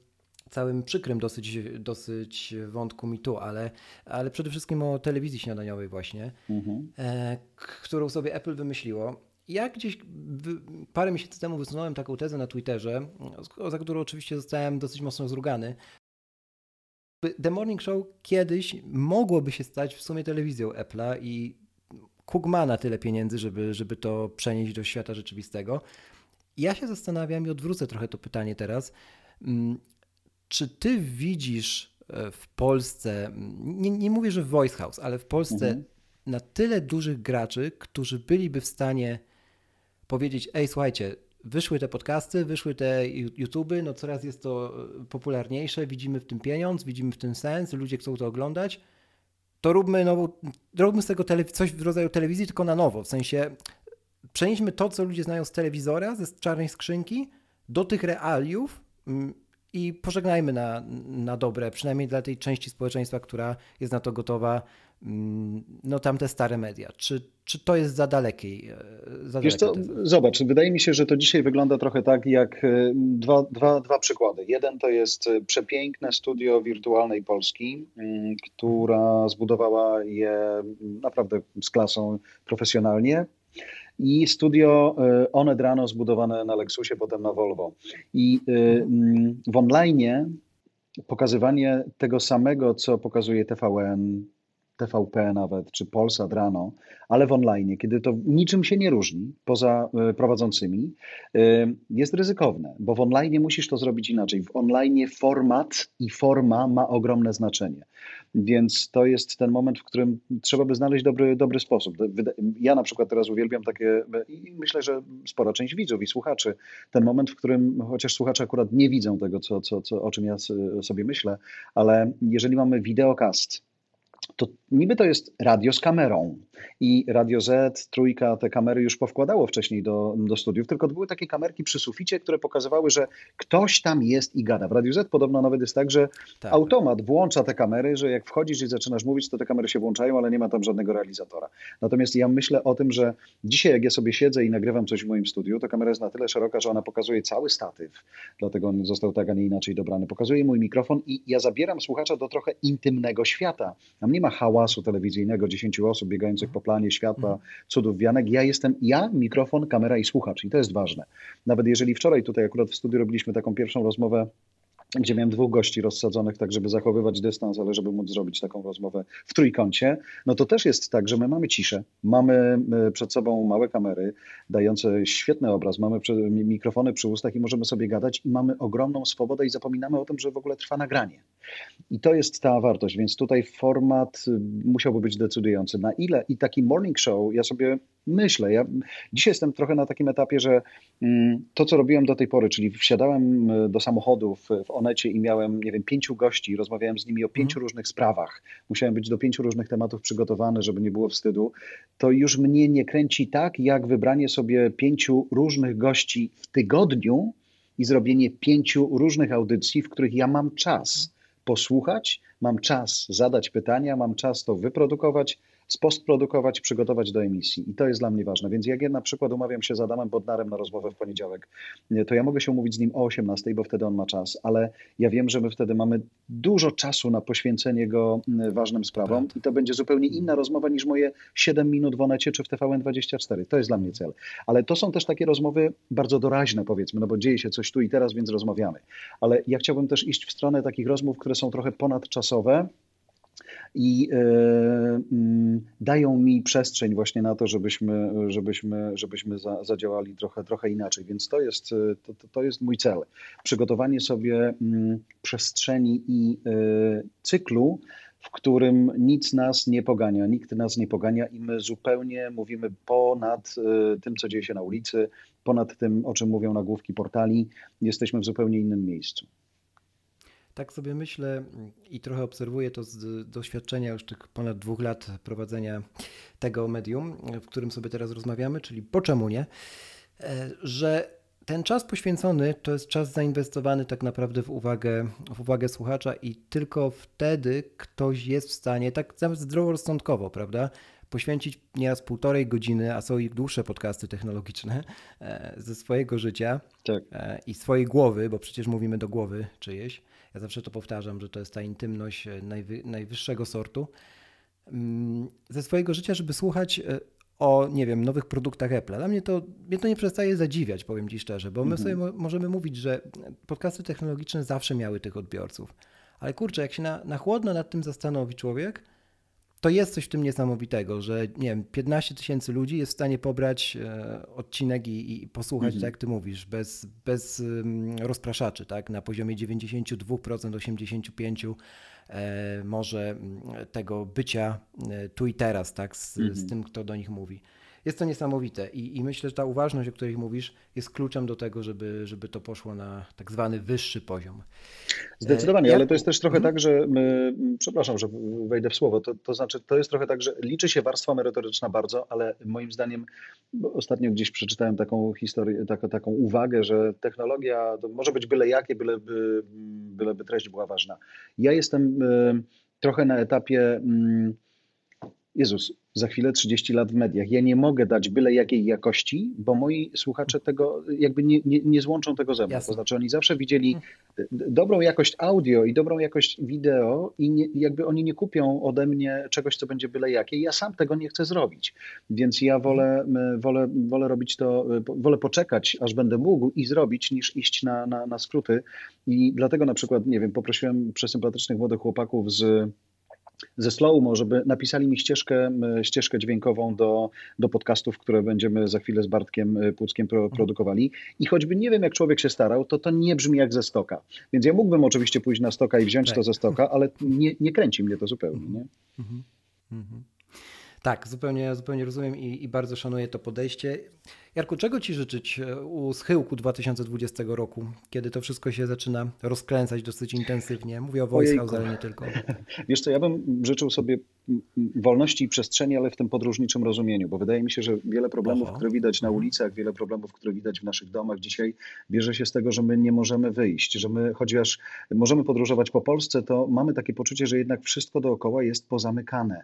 całym przykrym dosyć, dosyć wątku mi tu, ale, ale przede wszystkim o telewizji śniadaniowej właśnie, mhm. e, którą sobie Apple wymyśliło. Ja gdzieś parę miesięcy temu wysunąłem taką tezę na Twitterze, za którą oczywiście zostałem dosyć mocno zrugany. The Morning Show kiedyś mogłoby się stać w sumie telewizją Apple'a i Cook ma na tyle pieniędzy, żeby, żeby to przenieść do świata rzeczywistego. Ja się zastanawiam i odwrócę trochę to pytanie teraz. Czy ty widzisz e, w Polsce, nie, nie mówię, że w Voice House, ale w Polsce mhm. na tyle dużych graczy, którzy byliby w stanie powiedzieć: Ej, słuchajcie, wyszły te podcasty, wyszły te YouTube, no coraz jest to e, popularniejsze, widzimy w tym pieniądz, widzimy w tym sens, ludzie chcą to oglądać. To róbmy, nową, róbmy z tego coś w rodzaju telewizji, tylko na nowo. W sensie przenieśmy to, co ludzie znają z telewizora, ze czarnej skrzynki, do tych realiów i pożegnajmy na, na dobre, przynajmniej dla tej części społeczeństwa, która jest na to gotowa, mm, no tamte stare media. Czy, czy to jest za dalekiej? E, za Wiesz co, zobacz, wydaje mi się, że to dzisiaj wygląda trochę tak jak e, dwa, dwa, dwa przykłady. Jeden to jest e, przepiękne studio wirtualnej Polski, mm, która zbudowała je naprawdę z klasą profesjonalnie i studio e, Oned Rano zbudowane na Lexusie, potem na Volvo. I e, w online pokazywanie tego samego, co pokazuje TVN, TVP nawet, czy Polsat rano, ale w online, kiedy to niczym się nie różni poza e, prowadzącymi, jest ryzykowne, bo w online musisz to zrobić inaczej. W online format i forma ma ogromne znaczenie. Więc to jest ten moment, w którym trzeba by znaleźć dobry, dobry sposób. Ja na przykład teraz uwielbiam takie, i myślę, że spora część widzów i słuchaczy, ten moment, w którym chociaż słuchacze akurat nie widzą tego, co, co, co, o czym ja sobie myślę, ale jeżeli mamy wideokast, to niby to jest radio z kamerą, I Radio Z, trójka, te kamery już powkładało wcześniej do, do studiów, tylko były takie kamerki przy suficie, które pokazywały, że ktoś tam jest i gada. W Radio Z podobno nawet jest tak, że tak. automat włącza te kamery, że jak wchodzisz i zaczynasz mówić, to te kamery się włączają, ale nie ma tam żadnego realizatora. Natomiast ja myślę o tym, że dzisiaj jak ja sobie siedzę i nagrywam coś w moim studiu, to kamera jest na tyle szeroka, że ona pokazuje cały statyw, dlatego on został tak, a nie inaczej dobrany. Pokazuje mój mikrofon i ja zabieram słuchacza do trochę intymnego świata. Tam nie ma hałasu telewizyjnego, 10 osób biegających po planie, światła, cudów wianek. Ja jestem ja, mikrofon, kamera i słuchacz i to jest ważne. Nawet jeżeli wczoraj tutaj akurat w studiu robiliśmy taką pierwszą rozmowę gdzie miałem dwóch gości rozsadzonych, tak żeby zachowywać dystans, ale żeby móc zrobić taką rozmowę w trójkącie, no to też jest tak, że my mamy ciszę, mamy e, przed sobą małe kamery dające świetny obraz, mamy mikrofony przy ustach i możemy sobie gadać i mamy ogromną swobodę i zapominamy o tym, że w ogóle trwa nagranie. I to jest ta wartość, więc tutaj format y, musiałby być decydujący. Na ile i taki morning show, ja sobie myślę, ja dzisiaj jestem trochę na takim etapie, że mm, to, co robiłem do tej pory, czyli wsiadałem y, do samochodu w, w Onecie i miałem, nie wiem, pięciu gości, rozmawiałem z nimi o pięciu mm. różnych sprawach, musiałem być do pięciu różnych tematów przygotowany, żeby nie było wstydu, to już mnie nie kręci tak, jak wybranie sobie pięciu różnych gości w tygodniu i zrobienie pięciu różnych audycji, w których ja mam czas posłuchać, mam czas zadać pytania, mam czas to wyprodukować, spostprodukować, przygotować do emisji. I to jest dla mnie ważne. Więc jak ja na przykład umawiam się z Adamem Bodnarem na rozmowę w poniedziałek, to ja mogę się umówić z nim o 18, bo wtedy on ma czas, ale ja wiem, że my wtedy mamy dużo czasu na poświęcenie go mm, ważnym sprawom i to będzie zupełnie inna rozmowa niż moje 7 minut w Onecie czy w TVN24. To jest dla mnie cel. Ale to są też takie rozmowy bardzo doraźne, powiedzmy, no bo dzieje się coś tu i teraz, więc rozmawiamy. Ale ja chciałbym też iść w stronę takich rozmów, które są trochę ponadczasowe, i e, mm, dają mi przestrzeń właśnie na to, żebyśmy, żebyśmy, żebyśmy za, zadziałali trochę, trochę inaczej. Więc to jest, to, to jest mój cel. Przygotowanie sobie mm, przestrzeni i e, cyklu, w którym nic nas nie pogania, nikt nas nie pogania i my zupełnie mówimy ponad e, tym, co dzieje się na ulicy, ponad tym, o czym mówią nagłówki portali. Jesteśmy w zupełnie innym miejscu tak sobie myślę i trochę obserwuję to z doświadczenia już tych ponad dwóch lat prowadzenia tego medium, w którym sobie teraz rozmawiamy, czyli po czemu nie, e, że ten czas poświęcony to jest czas zainwestowany tak naprawdę w uwagę, w uwagę słuchacza i tylko wtedy ktoś jest w stanie, tak zdroworozsądkowo, prawda, poświęcić nieraz półtorej godziny, a są i dłuższe podcasty technologiczne e, ze swojego życia tak. E, i swojej głowy, bo przecież mówimy do głowy czyjeś, ja zawsze to powtarzam, że to jest ta intymność e, najwy, najwyższego sortu. Mm, ze swojego życia, żeby słuchać e, o, nie wiem, nowych produktach Apple. Dla mnie to, mnie to nie przestaje zadziwiać, powiem Ci szczerze, bo my mhm. sobie mo możemy mówić, że podcasty technologiczne zawsze miały tych odbiorców. Ale kurczę, jak się na, na chłodno nad tym zastanowi człowiek, to jest coś w tym niesamowitego, że nie wiem, 15 tysięcy ludzi jest w stanie pobrać e, odcinek i, i posłuchać, mhm. tak jak ty mówisz, bez, bez rozpraszaczy, tak? Na poziomie 92%, 85% e, może tego bycia e, tu i teraz, tak? Z, mhm. z tym, kto do nich mówi jest to niesamowite I, i myślę, że ta uważność, o której mówisz, jest kluczem do tego, żeby, żeby to poszło na tak zwany wyższy poziom. Zdecydowanie, e, ale to jest też trochę mhm. tak, że my, przepraszam, że wejdę w słowo, to, to znaczy to jest trochę tak, że liczy się warstwa merytoryczna bardzo, ale moim zdaniem, ostatnio gdzieś przeczytałem taką historię, taką, taką uwagę, że technologia może być byle jakie, byleby, byleby treść była ważna. Ja jestem y, trochę na etapie mm, Jezus, za chwilę 30 lat w mediach. Ja nie mogę dać byle jakiej jakości, bo moi słuchacze tego jakby nie, nie, nie złączą tego ze mną. Jasne. To znaczy oni zawsze widzieli dobrą jakość audio i dobrą jakość wideo i nie, jakby oni nie kupią ode mnie czegoś, co będzie byle jakie. Ja sam tego nie chcę zrobić. Więc ja wolę, wolę, wolę robić to, wolę poczekać, aż będę mógł i zrobić, niż iść na, na, na skróty. I dlatego na przykład, nie wiem, poprosiłem przesympatycznych młodych chłopaków z ze Slowmo, żeby napisali mi ścieżkę, ścieżkę dźwiękową do, do podcastów, które będziemy za chwilę z Bartkiem e, Płuckiem pro, produkowali. I choćby nie wiem, jak człowiek się starał, to to nie brzmi jak ze stoka. Więc ja mógłbym oczywiście pójść na stoka i wziąć tak. to ze stoka, ale nie, nie kręci mnie to zupełnie. Nie? Mhm. Mhm. Tak, zupełnie, zupełnie rozumiem i, i bardzo szanuję to podejście. Jarku, czego Ci życzyć e, u schyłku 2020 roku, kiedy to wszystko się zaczyna rozkręcać dosyć intensywnie? Mówię o Voice House, ale nie tylko. [laughs] Wiesz co, ja bym życzył sobie wolności i przestrzeni, ale w tym podróżniczym rozumieniu, bo wydaje mi się, że wiele problemów, Oho. które widać na ulicach, wiele problemów, które widać w naszych domach dzisiaj, bierze się z tego, że my nie możemy wyjść, że my, chociaż możemy podróżować po Polsce, to mamy takie poczucie, że jednak wszystko dookoła jest pozamykane.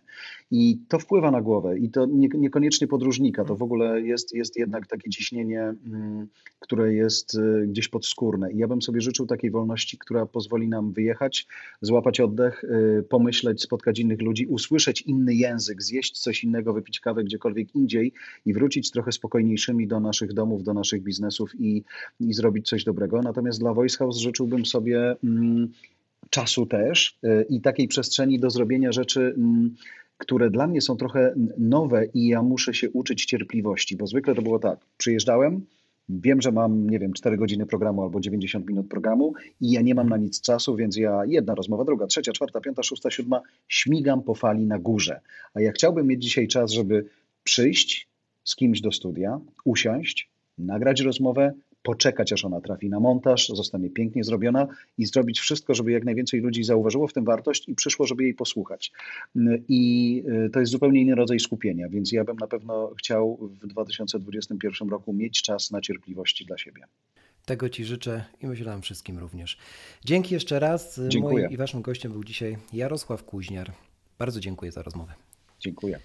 I to wpływa na głowę i to nie, niekoniecznie podróżnika, to w ogóle jest, jest jednak takie ciśnienie, mm, które jest y, gdzieś podskórne. I ja bym sobie życzył takiej wolności, która pozwoli nam wyjechać, złapać oddech, y, pomyśleć, spotkać innych ludzi, usłyszeć inny język, zjeść coś innego, wypić kawę gdziekolwiek indziej i wrócić trochę spokojniejszymi do naszych domów, do naszych biznesów i, i zrobić coś dobrego. Natomiast dla Voice House życzyłbym sobie mm, czasu też y, i takiej przestrzeni do zrobienia rzeczy mm, które dla mnie są trochę nowe i ja muszę się uczyć cierpliwości, bo zwykle to było tak, przyjeżdżałem, wiem, że mam, nie wiem, 4 godziny programu albo 90 minut programu i ja nie mam na nic czasu, więc ja jedna rozmowa, druga, trzecia, czwarta, piąta, szósta, siódma, śmigam po fali na górze. A ja chciałbym mieć dzisiaj czas, żeby przyjść z kimś do studia, usiąść, nagrać rozmowę, poczekać, aż ona trafi na montaż, zostanie pięknie zrobiona i zrobić wszystko, żeby jak najwięcej ludzi zauważyło w tym wartość i przyszło, żeby jej posłuchać. I y, to jest zupełnie inny rodzaj skupienia, więc ja bym na pewno chciał w 2021 roku mieć czas na cierpliwości dla siebie. Tego Ci życzę i myślę nam wszystkim również. Dzięki jeszcze raz. Dziękuję. Moim i Waszym gościem był dzisiaj Jarosław Kuźniar. Bardzo dziękuję za rozmowę. Dziękuję.